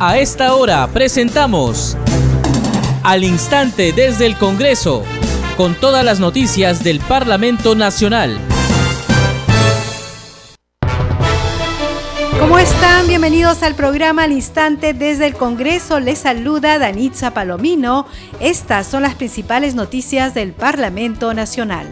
A esta hora presentamos Al Instante desde el Congreso, con todas las noticias del Parlamento Nacional. ¿Cómo están? Bienvenidos al programa Al Instante desde el Congreso. Les saluda Danitza Palomino. Estas son las principales noticias del Parlamento Nacional.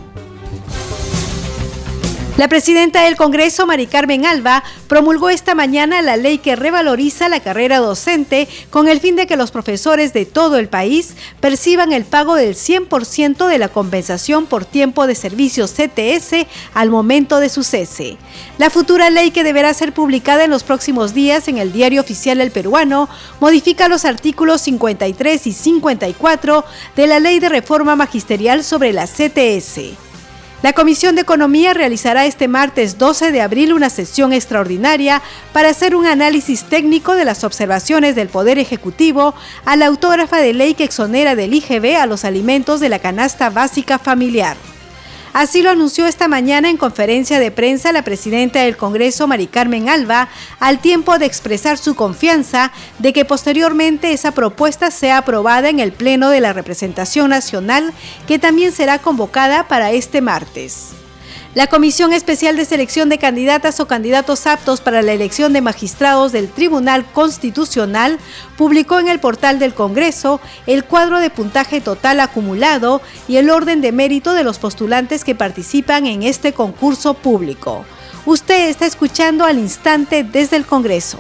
La presidenta del Congreso, Mari Carmen Alba, promulgó esta mañana la ley que revaloriza la carrera docente con el fin de que los profesores de todo el país perciban el pago del 100% de la compensación por tiempo de servicio CTS al momento de su cese. La futura ley que deberá ser publicada en los próximos días en el Diario Oficial El Peruano modifica los artículos 53 y 54 de la Ley de Reforma Magisterial sobre la CTS. La Comisión de Economía realizará este martes 12 de abril una sesión extraordinaria para hacer un análisis técnico de las observaciones del Poder Ejecutivo a la autógrafa de ley que exonera del IGB a los alimentos de la canasta básica familiar. Así lo anunció esta mañana en conferencia de prensa la presidenta del Congreso, Mari Carmen Alba, al tiempo de expresar su confianza de que posteriormente esa propuesta sea aprobada en el Pleno de la Representación Nacional, que también será convocada para este martes. La Comisión Especial de Selección de Candidatas o Candidatos Aptos para la elección de magistrados del Tribunal Constitucional publicó en el portal del Congreso el cuadro de puntaje total acumulado y el orden de mérito de los postulantes que participan en este concurso público. Usted está escuchando al instante desde el Congreso.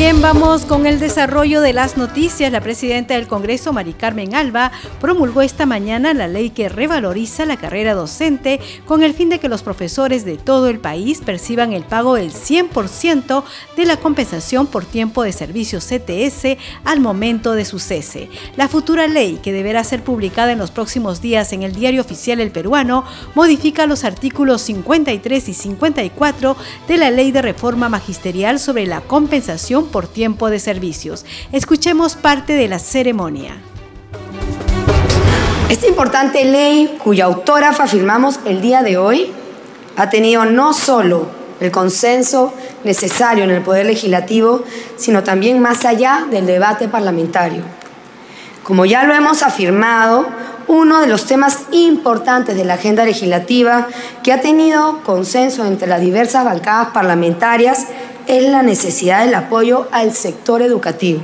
Bien, vamos con el desarrollo de las noticias. La presidenta del Congreso, Mari Carmen Alba, promulgó esta mañana la ley que revaloriza la carrera docente con el fin de que los profesores de todo el país perciban el pago del 100% de la compensación por tiempo de servicio CTS al momento de su cese. La futura ley, que deberá ser publicada en los próximos días en el Diario Oficial El Peruano, modifica los artículos 53 y 54 de la Ley de Reforma Magisterial sobre la compensación por tiempo de servicios. Escuchemos parte de la ceremonia. Esta importante ley, cuya autógrafa firmamos el día de hoy, ha tenido no solo el consenso necesario en el Poder Legislativo, sino también más allá del debate parlamentario. Como ya lo hemos afirmado, uno de los temas importantes de la agenda legislativa que ha tenido consenso entre las diversas bancadas parlamentarias es la necesidad del apoyo al sector educativo.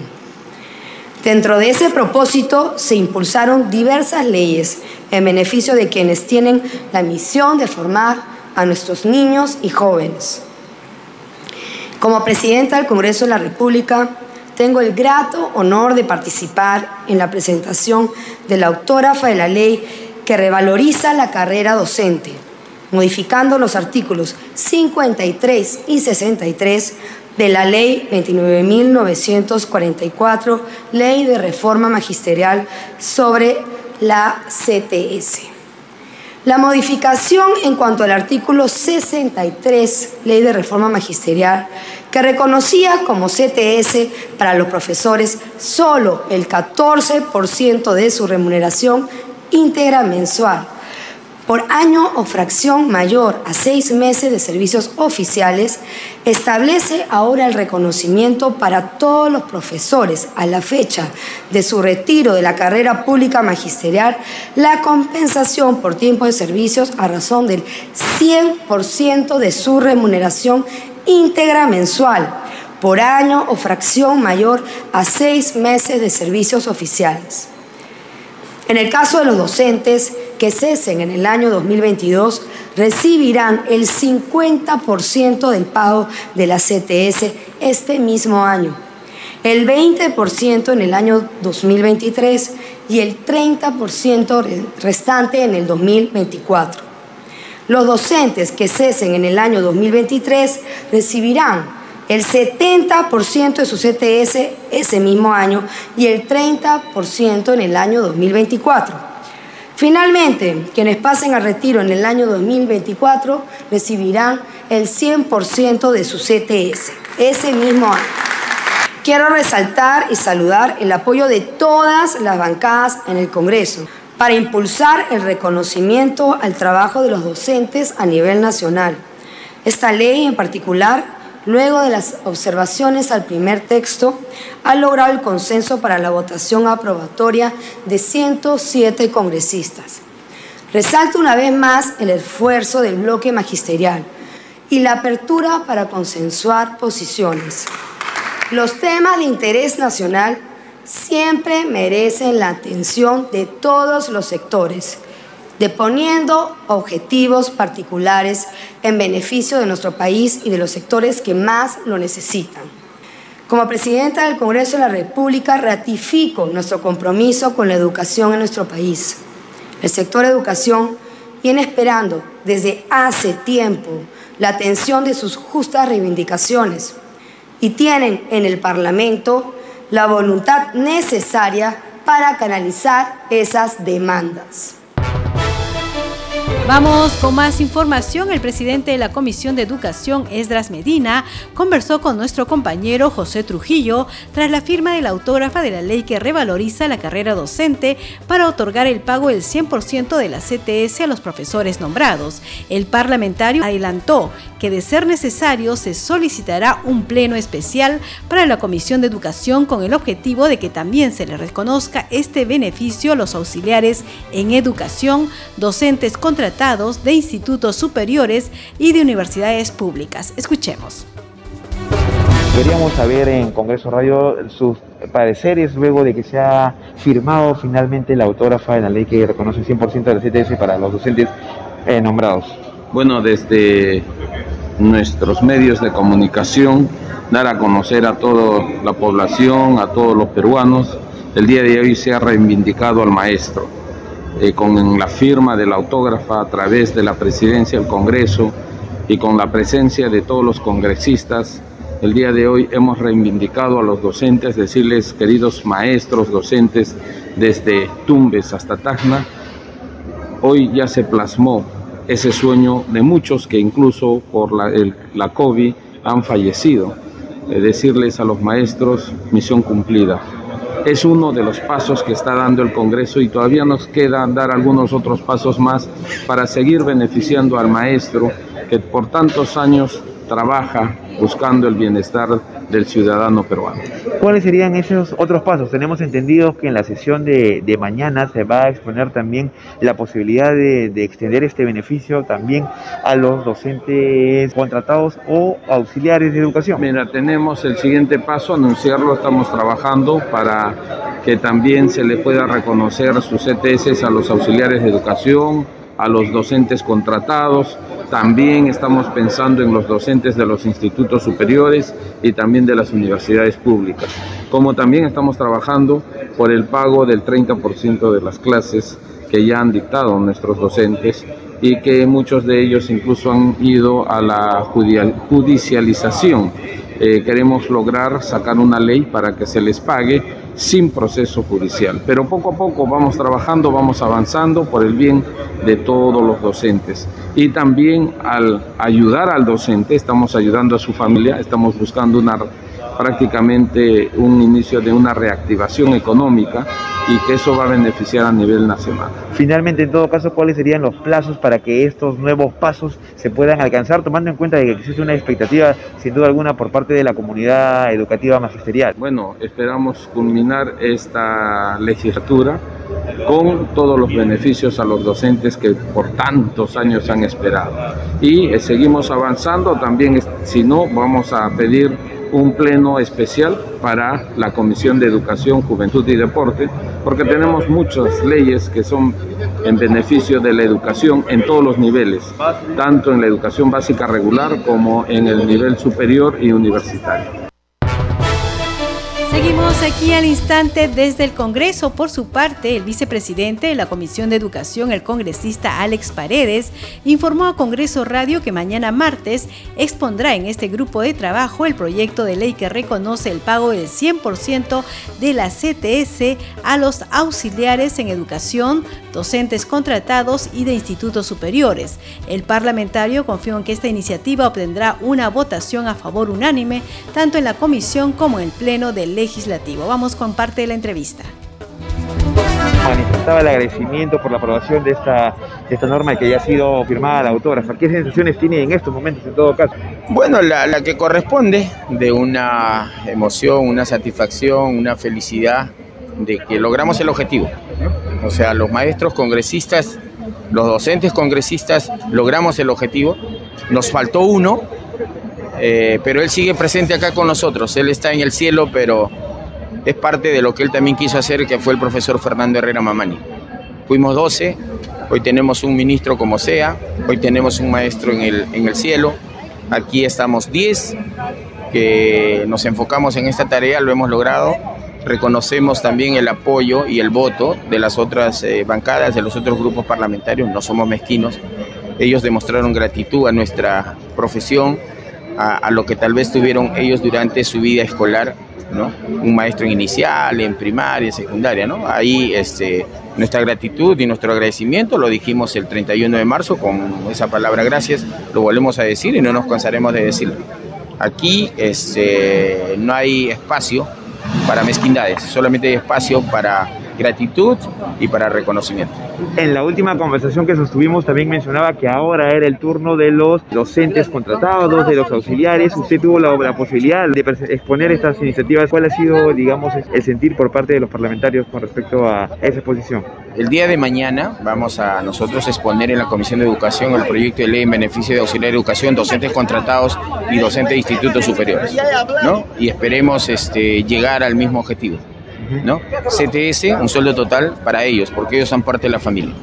Dentro de ese propósito se impulsaron diversas leyes en beneficio de quienes tienen la misión de formar a nuestros niños y jóvenes. Como presidenta del Congreso de la República, tengo el grato honor de participar en la presentación de la autógrafa de la ley que revaloriza la carrera docente modificando los artículos 53 y 63 de la Ley 29.944, Ley de Reforma Magisterial sobre la CTS. La modificación en cuanto al artículo 63, Ley de Reforma Magisterial, que reconocía como CTS para los profesores solo el 14% de su remuneración íntegra mensual por año o fracción mayor a seis meses de servicios oficiales, establece ahora el reconocimiento para todos los profesores a la fecha de su retiro de la carrera pública magisterial, la compensación por tiempo de servicios a razón del 100% de su remuneración íntegra mensual por año o fracción mayor a seis meses de servicios oficiales. En el caso de los docentes, que cesen en el año 2022 recibirán el 50% del pago de la CTS este mismo año, el 20% en el año 2023 y el 30% restante en el 2024. Los docentes que cesen en el año 2023 recibirán el 70% de su CTS ese mismo año y el 30% en el año 2024. Finalmente, quienes pasen a retiro en el año 2024 recibirán el 100% de su CTS ese mismo año. Quiero resaltar y saludar el apoyo de todas las bancadas en el Congreso para impulsar el reconocimiento al trabajo de los docentes a nivel nacional. Esta ley en particular, luego de las observaciones al primer texto, ha logrado el consenso para la votación aprobatoria de 107 congresistas. Resalto una vez más el esfuerzo del bloque magisterial y la apertura para consensuar posiciones. Los temas de interés nacional siempre merecen la atención de todos los sectores, deponiendo objetivos particulares en beneficio de nuestro país y de los sectores que más lo necesitan. Como presidenta del Congreso de la República, ratifico nuestro compromiso con la educación en nuestro país. El sector educación viene esperando desde hace tiempo la atención de sus justas reivindicaciones y tienen en el Parlamento la voluntad necesaria para canalizar esas demandas. Vamos con más información. El presidente de la Comisión de Educación, Esdras Medina, conversó con nuestro compañero José Trujillo tras la firma de la autógrafa de la ley que revaloriza la carrera docente para otorgar el pago del 100% de la CTS a los profesores nombrados. El parlamentario adelantó que de ser necesario se solicitará un pleno especial para la Comisión de Educación con el objetivo de que también se le reconozca este beneficio a los auxiliares en educación, docentes contratados de institutos superiores y de universidades públicas. Escuchemos. Queríamos saber en Congreso Radio sus pareceres luego de que se ha firmado finalmente la autógrafa de la ley que reconoce el 100% de la CTS para los docentes eh, nombrados. Bueno, desde nuestros medios de comunicación, dar a conocer a toda la población, a todos los peruanos, el día de hoy se ha reivindicado al maestro eh, con la firma de la autógrafa a través de la presidencia del Congreso y con la presencia de todos los congresistas, el día de hoy hemos reivindicado a los docentes, decirles, queridos maestros, docentes, desde Tumbes hasta Tacna, hoy ya se plasmó ese sueño de muchos que incluso por la, la COVID han fallecido. Eh, decirles a los maestros, misión cumplida es uno de los pasos que está dando el Congreso y todavía nos queda dar algunos otros pasos más para seguir beneficiando al maestro que por tantos años trabaja buscando el bienestar del ciudadano peruano. ¿Cuáles serían esos otros pasos? Tenemos entendido que en la sesión de, mañana se va a exponer también la posibilidad de, de, extender este beneficio también a los docentes contratados o auxiliares de educación. Mira, tenemos el siguiente paso, anunciarlo, estamos trabajando para que también se le pueda reconocer sus ETS a los auxiliares de educación, a los docentes contratados, también estamos pensando en los docentes de los institutos superiores y también de las universidades públicas, como también estamos trabajando por el pago del 30% de las clases que ya han dictado nuestros docentes y que muchos de ellos incluso han ido a la judicialización. Eh, queremos lograr sacar una ley para que se les pague sin proceso judicial. Pero poco a poco vamos trabajando, vamos avanzando por el bien de todos los docentes. Y también al ayudar al docente, estamos ayudando a su familia, estamos buscando una prácticamente un inicio de una reactivación económica y que eso va a beneficiar a nivel nacional. Finalmente, en todo caso, ¿cuáles serían los plazos para que estos nuevos pasos se puedan alcanzar, tomando en cuenta de que existe una expectativa, sin duda alguna, por parte de la comunidad educativa magisterial? Bueno, esperamos culminar esta legislatura con todos los beneficios a los docentes que por tantos años han esperado. Y eh, seguimos avanzando, también si no, vamos a pedir un pleno especial para la Comisión de Educación, Juventud y Deporte, porque tenemos muchas leyes que son en beneficio de la educación en todos los niveles, tanto en la educación básica regular como en el nivel superior y universitario. Seguimos aquí al instante desde el Congreso. Por su parte, el vicepresidente de la Comisión de Educación, el congresista Alex Paredes, informó a Congreso Radio que mañana martes expondrá en este grupo de trabajo el proyecto de ley que reconoce el pago del 100% de la CTS a los auxiliares en educación, docentes contratados y de institutos superiores. El parlamentario confió en que esta iniciativa obtendrá una votación a favor unánime tanto en la comisión como en el pleno de ley legislativo. Vamos con parte de la entrevista. manifestaba el agradecimiento por la aprobación de esta, esta norma que ya ha sido firmada la autógrafa. ¿Qué sensaciones tiene en estos momentos en todo caso? Bueno, la, la que corresponde de una emoción, una satisfacción, una felicidad de que logramos el objetivo. O sea, los maestros congresistas, los docentes congresistas logramos el objetivo. Nos faltó uno, eh, pero él sigue presente acá con nosotros. Él está en el cielo, pero es parte de lo que él también quiso hacer, que fue el profesor Fernando Herrera Mamani. Fuimos 12, hoy tenemos un ministro como sea, hoy tenemos un maestro en el, en el cielo, aquí estamos 10, que nos enfocamos en esta tarea, lo hemos logrado reconocemos también el apoyo y el voto de las otras eh, bancadas, de los otros grupos parlamentarios, no somos mezquinos. Ellos demostraron gratitud a nuestra profesión, a, lo que tal vez tuvieron ellos durante su vida escolar, ¿no? Un maestro inicial, en primaria, secundaria, ¿no? Ahí este, nuestra gratitud y nuestro agradecimiento lo dijimos el 31 de marzo con esa palabra gracias, lo volvemos a decir y no nos cansaremos de decirlo. Aquí este, no hay espacio para mezquindades, solamente hay espacio para gratitud y para reconocimiento. En la última conversación que sostuvimos también mencionaba que ahora era el turno de los docentes contratados, de los auxiliares. Usted tuvo la, la posibilidad de exponer estas iniciativas. ¿Cuál ha sido, digamos, el sentir por parte de los parlamentarios con respecto a esa exposición? El día de mañana vamos a nosotros exponer en la Comisión de Educación el proyecto de ley en beneficio de auxiliar de educación, docentes contratados y docentes de institutos superiores, ¿no? Y esperemos este, llegar al mismo objetivo. ¿No? CTS, un sueldo total para ellos, porque ellos son parte de la familia.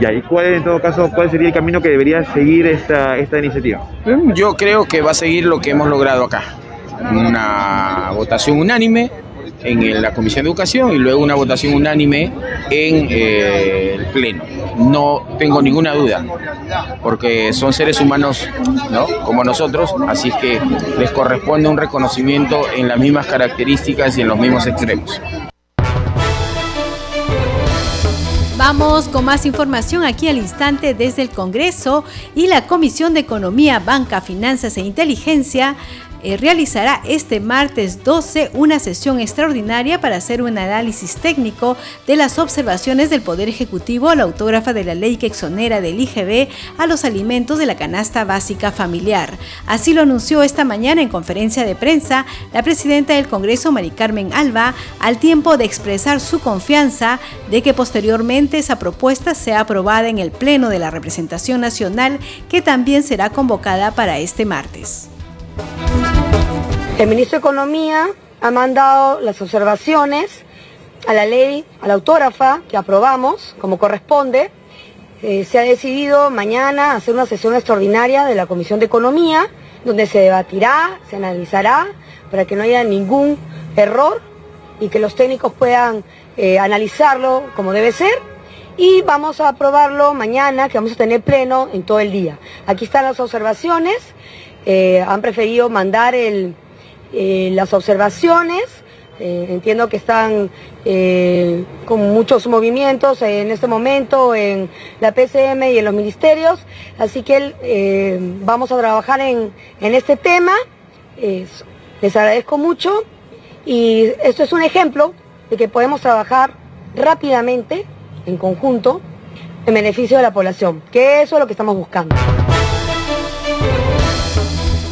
Ya, ¿y cuál en todo caso, cuál sería el camino que debería seguir esta, esta iniciativa? Yo creo que va a seguir lo que hemos logrado acá. Una votación unánime en la Comisión de Educación y luego una votación unánime en eh, el Pleno. No tengo ninguna duda, porque son seres humanos ¿no? como nosotros, así que les corresponde un reconocimiento en las mismas características y en los mismos extremos. Vamos con más información aquí al instante desde el Congreso y la Comisión de Economía, Banca, Finanzas e Inteligencia eh, realizará este martes 12 una sesión extraordinaria para hacer un análisis técnico de las observaciones del Poder Ejecutivo a la autógrafa de la ley que exonera del IGB a los alimentos de la canasta básica familiar. Así lo anunció esta mañana en conferencia de prensa la presidenta del Congreso, Mari Carmen Alba, al tiempo de expresar su confianza de que posteriormente esa propuesta sea aprobada en el Pleno de la Representación Nacional, que también será convocada para este martes. El ministro de Economía ha mandado las observaciones a la ley, a la autógrafa que aprobamos, como corresponde. Eh, se ha decidido mañana hacer una sesión extraordinaria de la Comisión de Economía, donde se debatirá, se analizará, para que no haya ningún error y que los técnicos puedan eh, analizarlo como debe ser. Y vamos a aprobarlo mañana, que vamos a tener pleno en todo el día. Aquí están las observaciones. Eh, han preferido mandar el, eh, las observaciones. Eh, entiendo que están eh, con muchos movimientos en este momento en la PCM y en los ministerios, así que vamos a trabajar en, en este tema. les agradezco mucho y esto es un ejemplo de que podemos trabajar rápidamente, en conjunto, en beneficio de la población, que eso es lo que estamos buscando.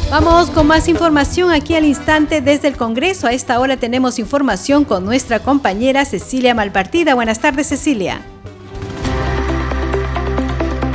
Vamos con más información aquí al instante desde el Congreso. A esta hora tenemos información con nuestra compañera Cecilia Malpartida. Buenas tardes, Cecilia.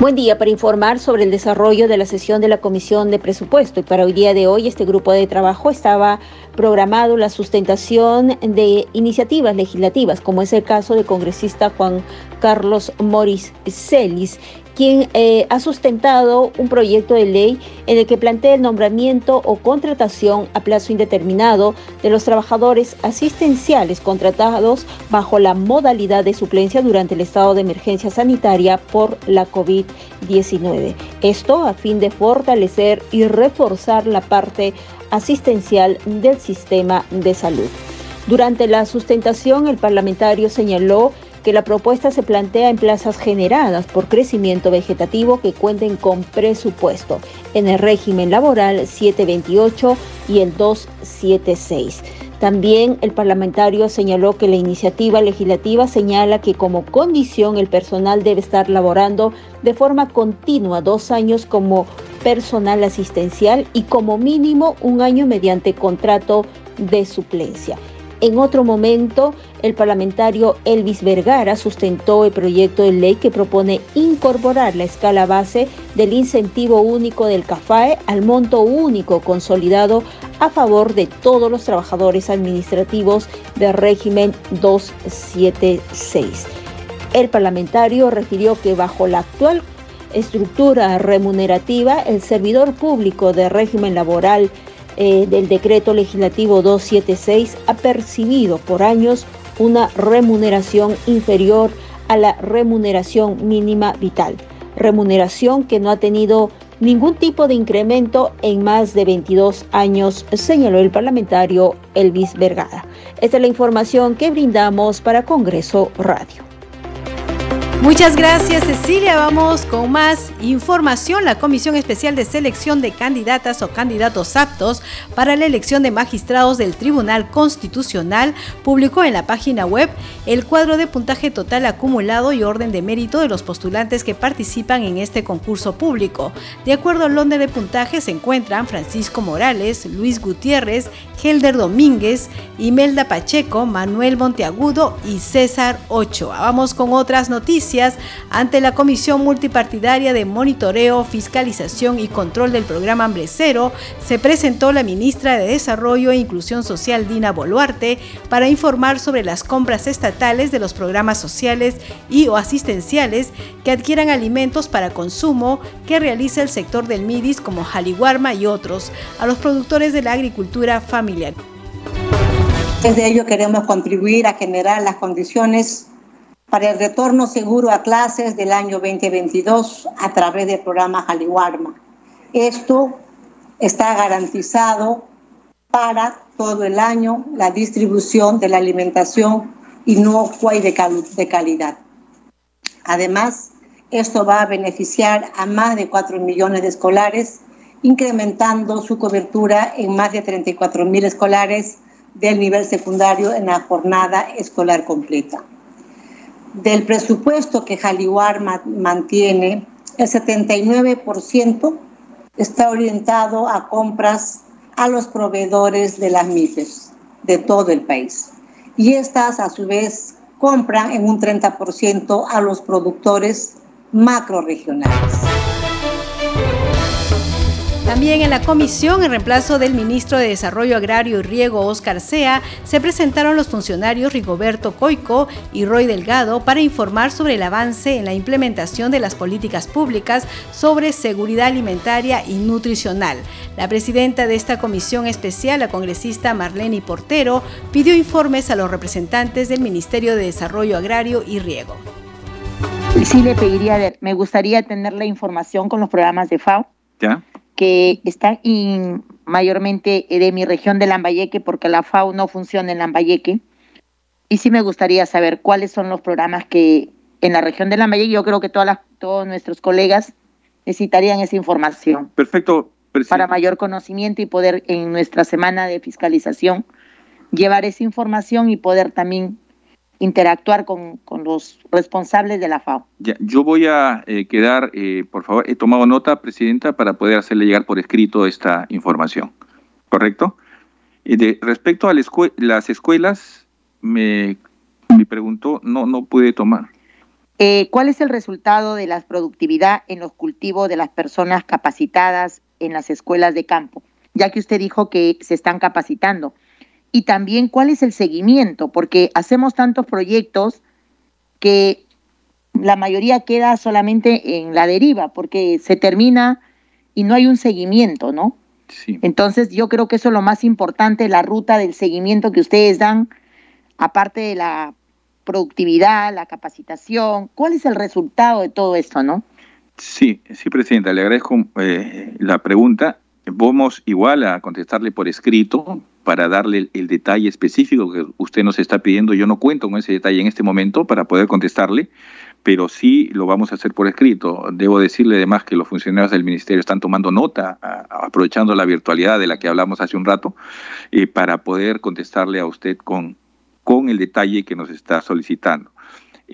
Buen día para informar sobre el desarrollo de la sesión de la Comisión de Presupuesto. Y para hoy día de hoy, este grupo de trabajo estaba programado la sustentación de iniciativas legislativas, como es el caso del congresista Juan Carlos Moris Celis, quien eh, ha sustentado un proyecto de ley en el que plantea el nombramiento o contratación a plazo indeterminado de los trabajadores asistenciales contratados bajo la modalidad de suplencia durante el estado de emergencia sanitaria por la COVID-19. Esto a fin de fortalecer y reforzar la parte asistencial del sistema de salud. Durante la sustentación, el parlamentario señaló que la propuesta se plantea en plazas generadas por crecimiento vegetativo que cuenten con presupuesto en el régimen laboral 728 y el 276. También el parlamentario señaló que la iniciativa legislativa señala que como condición el personal debe estar laborando de forma continua dos años como personal asistencial y como mínimo un año mediante contrato de suplencia. En otro momento, el parlamentario Elvis Vergara sustentó el proyecto de ley que propone incorporar la escala base del incentivo único del CAFAE al monto único consolidado a favor de todos los trabajadores administrativos del régimen 276. El parlamentario refirió que bajo la actual estructura remunerativa, el servidor público de régimen laboral eh, del decreto legislativo 276 ha percibido por años una remuneración inferior a la remuneración mínima vital, remuneración que no ha tenido ningún tipo de incremento en más de 22 años, señaló el parlamentario Elvis Vergara. Esta es la información que brindamos para Congreso Radio. Muchas gracias Cecilia. Vamos con más información. La Comisión Especial de Selección de Candidatas o Candidatos Aptos para la elección de magistrados del Tribunal Constitucional publicó en la página web el cuadro de puntaje total acumulado y orden de mérito de los postulantes que participan en este concurso público. De acuerdo al orden de puntaje se encuentran Francisco Morales, Luis Gutiérrez, Helder Domínguez, Imelda Pacheco, Manuel Monteagudo y César Ochoa. Vamos con otras noticias. Ante la Comisión Multipartidaria de Monitoreo, Fiscalización y Control del Programa Hambre Cero, se presentó la ministra de Desarrollo e Inclusión Social, Dina Boluarte, para informar sobre las compras estatales de los programas sociales y o asistenciales que adquieran alimentos para consumo que realiza el sector del MIDIS como Jaliguarma y otros, a los productores de la agricultura familiar. Desde ello queremos contribuir a generar las condiciones para el retorno seguro a clases del año 2022 a través del programa Jaliwarma. Esto está garantizado para todo el año la distribución de la alimentación inocua y de, de calidad. Además, esto va a beneficiar a más de 4 millones de escolares incrementando su cobertura en más de 34 mil escolares del nivel secundario en la jornada escolar completa. Del presupuesto que Jaliwar mantiene, el 79% está orientado a compras a los proveedores de las MIPES de todo el país. Y estas, a su vez, compran en un 30% a los productores macroregionales. También en la comisión, en reemplazo del ministro de Desarrollo Agrario y Riego, Oscar Sea, se presentaron los funcionarios Rigoberto Coico y Roy Delgado para informar sobre el avance en la implementación de las políticas públicas sobre seguridad alimentaria y nutricional. La presidenta de esta comisión especial, la congresista Marlene Portero, pidió informes a los representantes del Ministerio de Desarrollo Agrario y Riego. Sí, le pediría, me gustaría tener la información con los programas de FAO. ¿Ya? Que están mayormente de mi región de Lambayeque, porque la FAO no funciona en Lambayeque. Y sí me gustaría saber cuáles son los programas que en la región de Lambayeque, yo creo que todas todos nuestros colegas necesitarían esa información. Perfecto. Para mayor conocimiento y poder en nuestra semana de fiscalización llevar esa información y poder también interactuar con, los responsables de la FAO. yo voy a eh, quedar, eh, por favor, he tomado nota, Presidenta, para poder hacerle llegar por escrito esta información. ¿Correcto? De, respecto a las escuelas, me, me, preguntó, no, no pude tomar. Eh, ¿Cuál es el resultado de la productividad en los cultivos de las personas capacitadas en las escuelas de campo? Ya que usted dijo que se están capacitando y también cuál es el seguimiento, porque hacemos tantos proyectos que la mayoría queda solamente en la deriva, porque se termina y no hay un seguimiento, ¿no? Sí. Entonces yo creo que eso es lo más importante, la ruta del seguimiento que ustedes dan, aparte de la productividad, la capacitación, ¿cuál es el resultado de todo esto, no? Sí, sí, Presidenta, le agradezco eh, la pregunta. Vamos igual a contestarle por escrito para darle el, detalle específico que usted nos está pidiendo. Yo no cuento con ese detalle en este momento para poder contestarle, pero sí lo vamos a hacer por escrito. Debo decirle además que los funcionarios del ministerio están tomando nota, aprovechando la virtualidad de la que hablamos hace un rato, eh, para poder contestarle a usted con, con el detalle que nos está solicitando.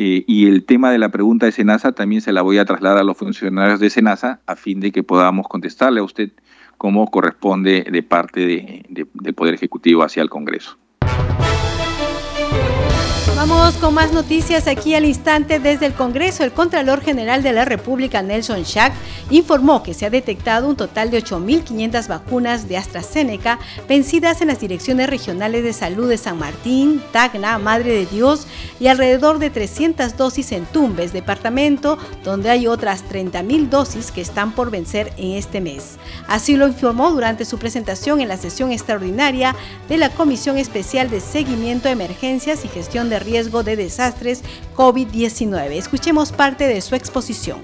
Eh, y el tema de la pregunta de Senasa también se la voy a trasladar a los funcionarios de Senasa a fin de que podamos contestarle a usted como corresponde de parte del Poder Ejecutivo hacia el Congreso. Vamos con más noticias aquí al instante desde el Congreso. El Contralor General de la República, Nelson Schack, informó que se ha detectado un total de 8.500 vacunas de AstraZeneca vencidas en las direcciones regionales de salud de San Martín, Tacna, Madre de Dios y alrededor de 300 dosis en Tumbes, departamento donde hay otras 30.000 dosis que están por vencer en este mes. Así lo informó durante su presentación en la sesión extraordinaria de la Comisión Especial de Seguimiento de Emergencias y Gestión de riesgo de desastres COVID-19. Escuchemos parte de su exposición.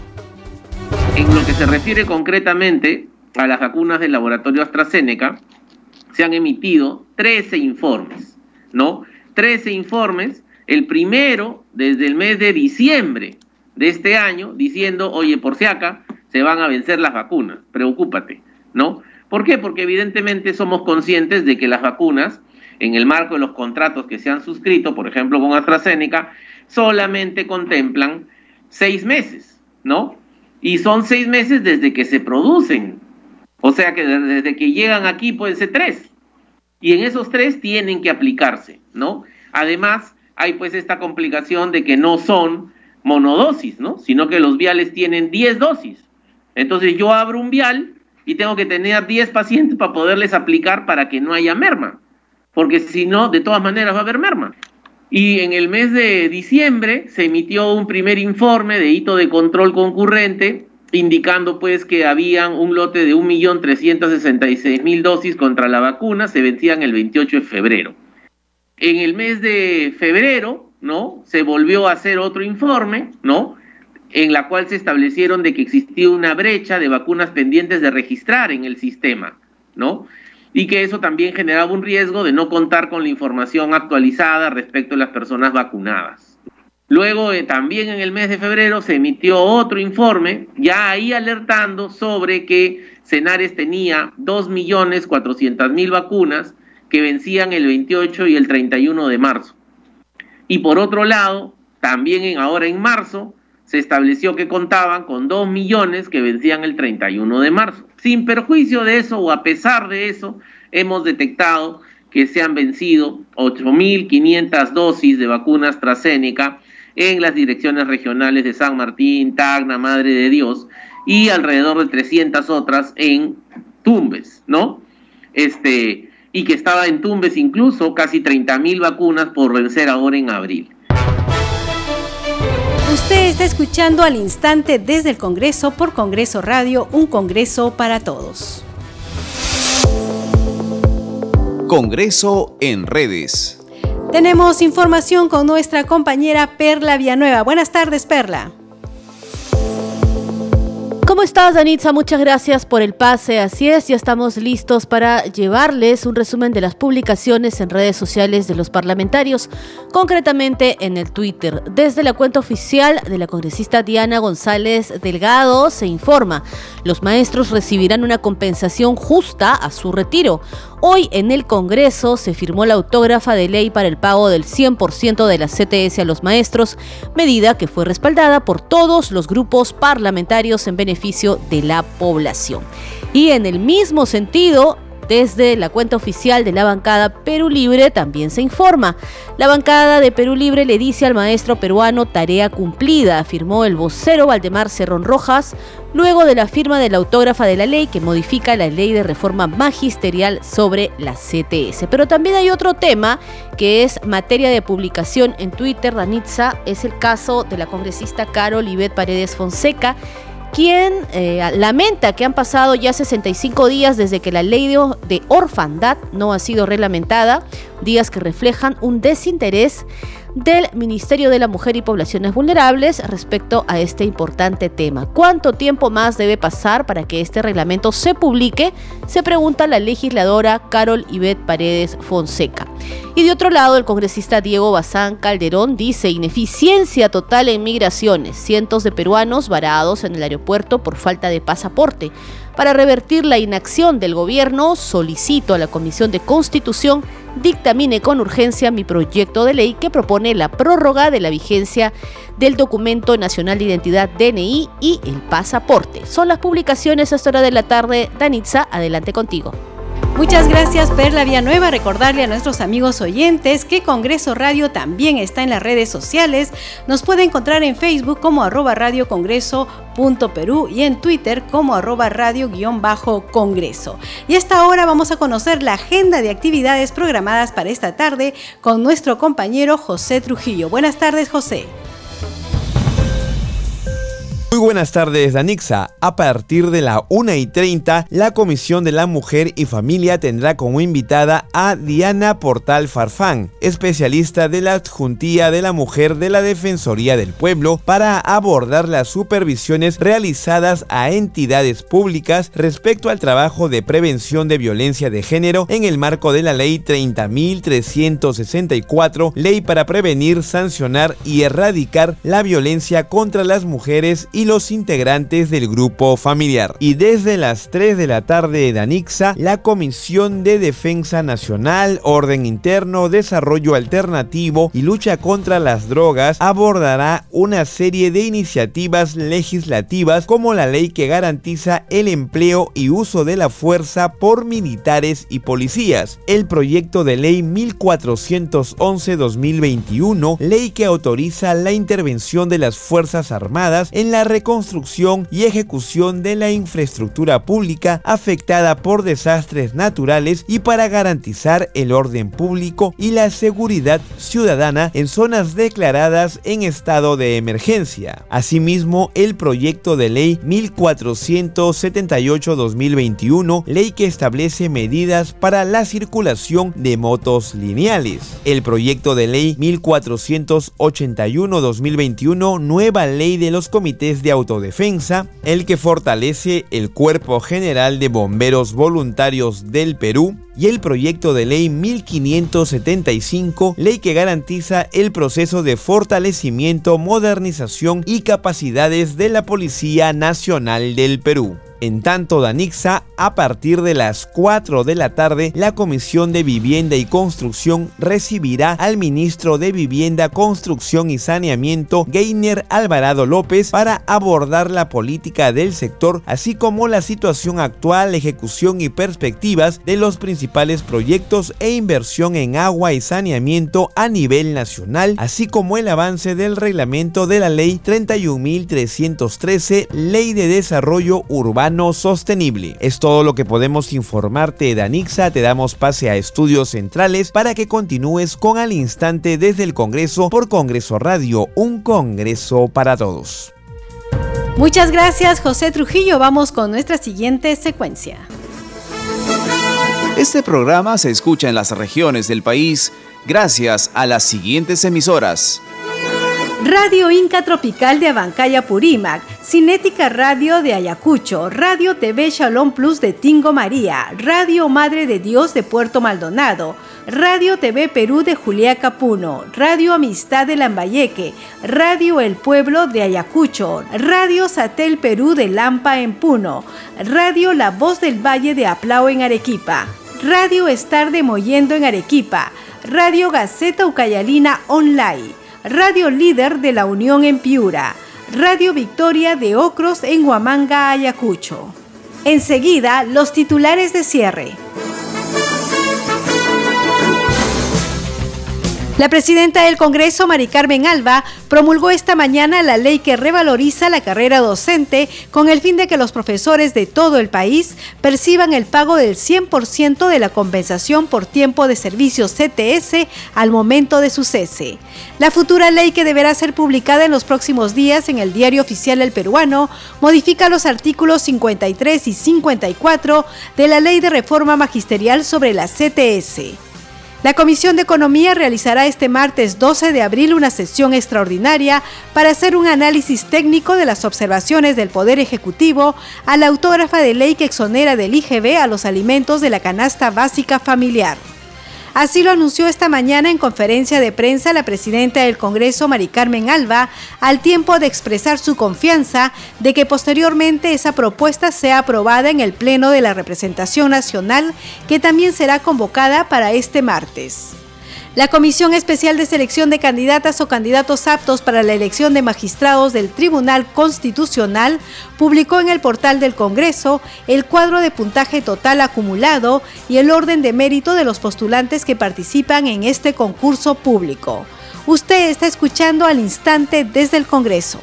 En lo que se refiere concretamente a las vacunas del laboratorio AstraZeneca, se han emitido 13 informes, ¿no? 13 informes, el primero desde el mes de diciembre de este año, diciendo, oye, por si acá, se van a vencer las vacunas, preocúpate, ¿no? ¿Por qué? Porque evidentemente somos conscientes de que las vacunas en el marco de los contratos que se han suscrito, por ejemplo con AstraZeneca, solamente contemplan seis meses, ¿no? Y son seis meses desde que se producen. O sea que desde que llegan aquí pueden ser tres. Y en esos tres tienen que aplicarse, ¿no? Además, hay pues esta complicación de que no son monodosis, ¿no? Sino que los viales tienen 10 dosis. Entonces yo abro un vial y tengo que tener 10 pacientes para poderles aplicar para que no haya merma porque si no, de todas maneras va a haber merma. Y en el mes de diciembre se emitió un primer informe de hito de control concurrente, indicando pues que habían un lote de 1.366.000 dosis contra la vacuna, se vencían el 28 de febrero. En el mes de febrero, ¿no? Se volvió a hacer otro informe, ¿no? En la cual se establecieron de que existía una brecha de vacunas pendientes de registrar en el sistema, ¿no? Y que eso también generaba un riesgo de no contar con la información actualizada respecto a las personas vacunadas. Luego, eh, también en el mes de febrero, se emitió otro informe, ya ahí alertando sobre que Cenares tenía 2.400.000 vacunas que vencían el 28 y el 31 de marzo. Y por otro lado, también en, ahora en marzo, se estableció que contaban con 2 millones que vencían el 31 de marzo. Sin perjuicio de eso o a pesar de eso, hemos detectado que se han vencido 8.500 dosis de vacuna AstraZeneca en las direcciones regionales de San Martín, Tacna, Madre de Dios y alrededor de 300 otras en Tumbes, ¿no? Este, y que estaba en Tumbes incluso casi 30.000 vacunas por vencer ahora en abril. Usted está escuchando al instante desde el Congreso por Congreso Radio, un Congreso para todos. Congreso en redes. Tenemos información con nuestra compañera Perla Villanueva. Buenas tardes, Perla. ¿Cómo estás, Danitza? Muchas gracias por el pase. Así es, ya estamos listos para llevarles un resumen de las publicaciones en redes sociales de los parlamentarios, concretamente en el Twitter. Desde la cuenta oficial de la congresista Diana González Delgado se informa, los maestros recibirán una compensación justa a su retiro. Hoy en el Congreso se firmó la autógrafa de ley para el pago del 100% de la CTS a los maestros, medida que fue respaldada por todos los grupos parlamentarios en beneficio de la población. Y en el mismo sentido, desde la cuenta oficial de la bancada Perú Libre también se informa. La bancada de Perú Libre le dice al maestro peruano tarea cumplida, afirmó el vocero Valdemar Cerrón Rojas, luego de la firma de la autógrafa de la ley que modifica la ley de reforma magisterial sobre la CTS. Pero también hay otro tema que es materia de publicación en Twitter, Ranitza, es el caso de la congresista Carol Ivette Paredes Fonseca, quien eh, lamenta que han pasado ya 65 días desde que la ley de, orfandad no ha sido reglamentada, días que reflejan un desinterés del Ministerio de la Mujer y Poblaciones Vulnerables respecto a este importante tema. ¿Cuánto tiempo más debe pasar para que este reglamento se publique? Se pregunta la legisladora Carol Ivette Paredes Fonseca. Y de otro lado, el congresista Diego Bazán Calderón dice ineficiencia total en migraciones, cientos de peruanos varados en el aeropuerto por falta de pasaporte. Para revertir la inacción del gobierno, solicito a la Comisión de Constitución dictamine con urgencia mi proyecto de ley que propone la prórroga de la vigencia del documento nacional de identidad DNI y el pasaporte. Son las publicaciones a esta hora de la tarde. Danitza, adelante contigo. Muchas gracias Perla Nueva. Recordarle a nuestros amigos oyentes que Congreso Radio también está en las redes sociales. Nos puede encontrar en Facebook como arroba radio congreso Perú y en Twitter como arroba radio-congreso. Y hasta ahora vamos a conocer la agenda de actividades programadas para esta tarde con nuestro compañero José Trujillo. Buenas tardes José. Buenas tardes, Danixa. A partir de la 1 y 30, la Comisión de la Mujer y Familia tendrá como invitada a Diana Portal Farfán, especialista de la Adjuntía de la Mujer de la Defensoría del Pueblo, para abordar las supervisiones realizadas a entidades públicas respecto al trabajo de prevención de violencia de género en el marco de la Ley 30.364, Ley para prevenir, sancionar y erradicar la violencia contra las mujeres y los integrantes del grupo familiar. Y desde las 3 de la tarde de Anixa, la Comisión de Defensa Nacional, Orden Interno, Desarrollo Alternativo y Lucha contra las Drogas abordará una serie de iniciativas legislativas como la ley que garantiza el empleo y uso de la fuerza por militares y policías, el proyecto de ley 1411-2021, ley que autoriza la intervención de las Fuerzas Armadas en la reconstrucción y ejecución de la infraestructura pública afectada por desastres naturales y para garantizar el orden público y la seguridad ciudadana en zonas declaradas en estado de emergencia. Asimismo, el proyecto de ley 1478-2021, ley que establece medidas para la circulación de motos lineales. El proyecto de ley 1481-2021, nueva ley de los comités de autodefensa, el que fortalece el Cuerpo General de Bomberos Voluntarios del Perú, y el proyecto de ley 1575, ley que garantiza el proceso de fortalecimiento, modernización y capacidades de la Policía Nacional del Perú. En tanto, Danixa, a partir de las 4 de la tarde, la Comisión de Vivienda y Construcción recibirá al ministro de Vivienda, Construcción y Saneamiento, Gainer Alvarado López, para abordar la política del sector, así como la situación actual, ejecución y perspectivas de los principales proyectos e inversión en agua y saneamiento a nivel nacional, así como el avance del reglamento de la Ley 31.313, Ley de Desarrollo Urbano sostenible. Es todo lo que podemos informarte, Danixa. Te damos pase a estudios centrales para que continúes con al instante desde el Congreso por Congreso Radio, un Congreso para todos. Muchas gracias, José Trujillo. Vamos con nuestra siguiente secuencia. Este programa se escucha en las regiones del país gracias a las siguientes emisoras. Radio Inca Tropical de Abancaya Purímac, Cinética Radio de Ayacucho, Radio TV Shalom Plus de Tingo María, Radio Madre de Dios de Puerto Maldonado, Radio TV Perú de Juliaca Puno, Radio Amistad de Lambayeque, Radio El Pueblo de Ayacucho, Radio Satel Perú de Lampa en Puno, Radio La Voz del Valle de Aplao en Arequipa, Radio Estar de Moyendo en Arequipa, Radio Gaceta Ucayalina Online, Radio Líder de la Unión en Piura, Radio Victoria de Ocros en Huamanga, Ayacucho. Enseguida, los titulares de cierre. La presidenta del Congreso, Mari Carmen Alba, promulgó esta mañana la ley que revaloriza la carrera docente con el fin de que los profesores de todo el país perciban el pago del 100% de la compensación por tiempo de servicio CTS al momento de su cese. La futura ley que deberá ser publicada en los próximos días en el Diario Oficial El Peruano modifica los artículos 53 y 54 de la Ley de Reforma Magisterial sobre la CTS. La Comisión de Economía realizará este martes 12 de abril una sesión extraordinaria para hacer un análisis técnico de las observaciones del Poder Ejecutivo a la autógrafa de ley que exonera del IGB a los alimentos de la canasta básica familiar. Así lo anunció esta mañana en conferencia de prensa la presidenta del Congreso, Mari Carmen Alba, al tiempo de expresar su confianza de que posteriormente esa propuesta sea aprobada en el Pleno de la Representación Nacional, que también será convocada para este martes. La Comisión Especial de Selección de Candidatas o Candidatos Aptos para la elección de magistrados del Tribunal Constitucional publicó en el portal del Congreso el cuadro de puntaje total acumulado y el orden de mérito de los postulantes que participan en este concurso público. Usted está escuchando al instante desde el Congreso.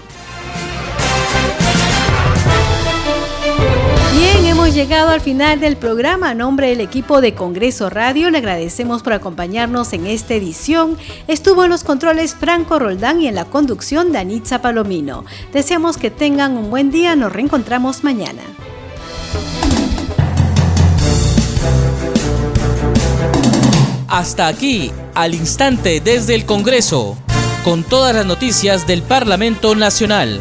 Hemos llegado al final del programa. A nombre del equipo de Congreso Radio, le agradecemos por acompañarnos en esta edición. Estuvo en los controles Franco Roldán y en la conducción Danitza Palomino. Deseamos que tengan un buen día. Nos reencontramos mañana. Hasta aquí, al instante desde el Congreso, con todas las noticias del Parlamento Nacional.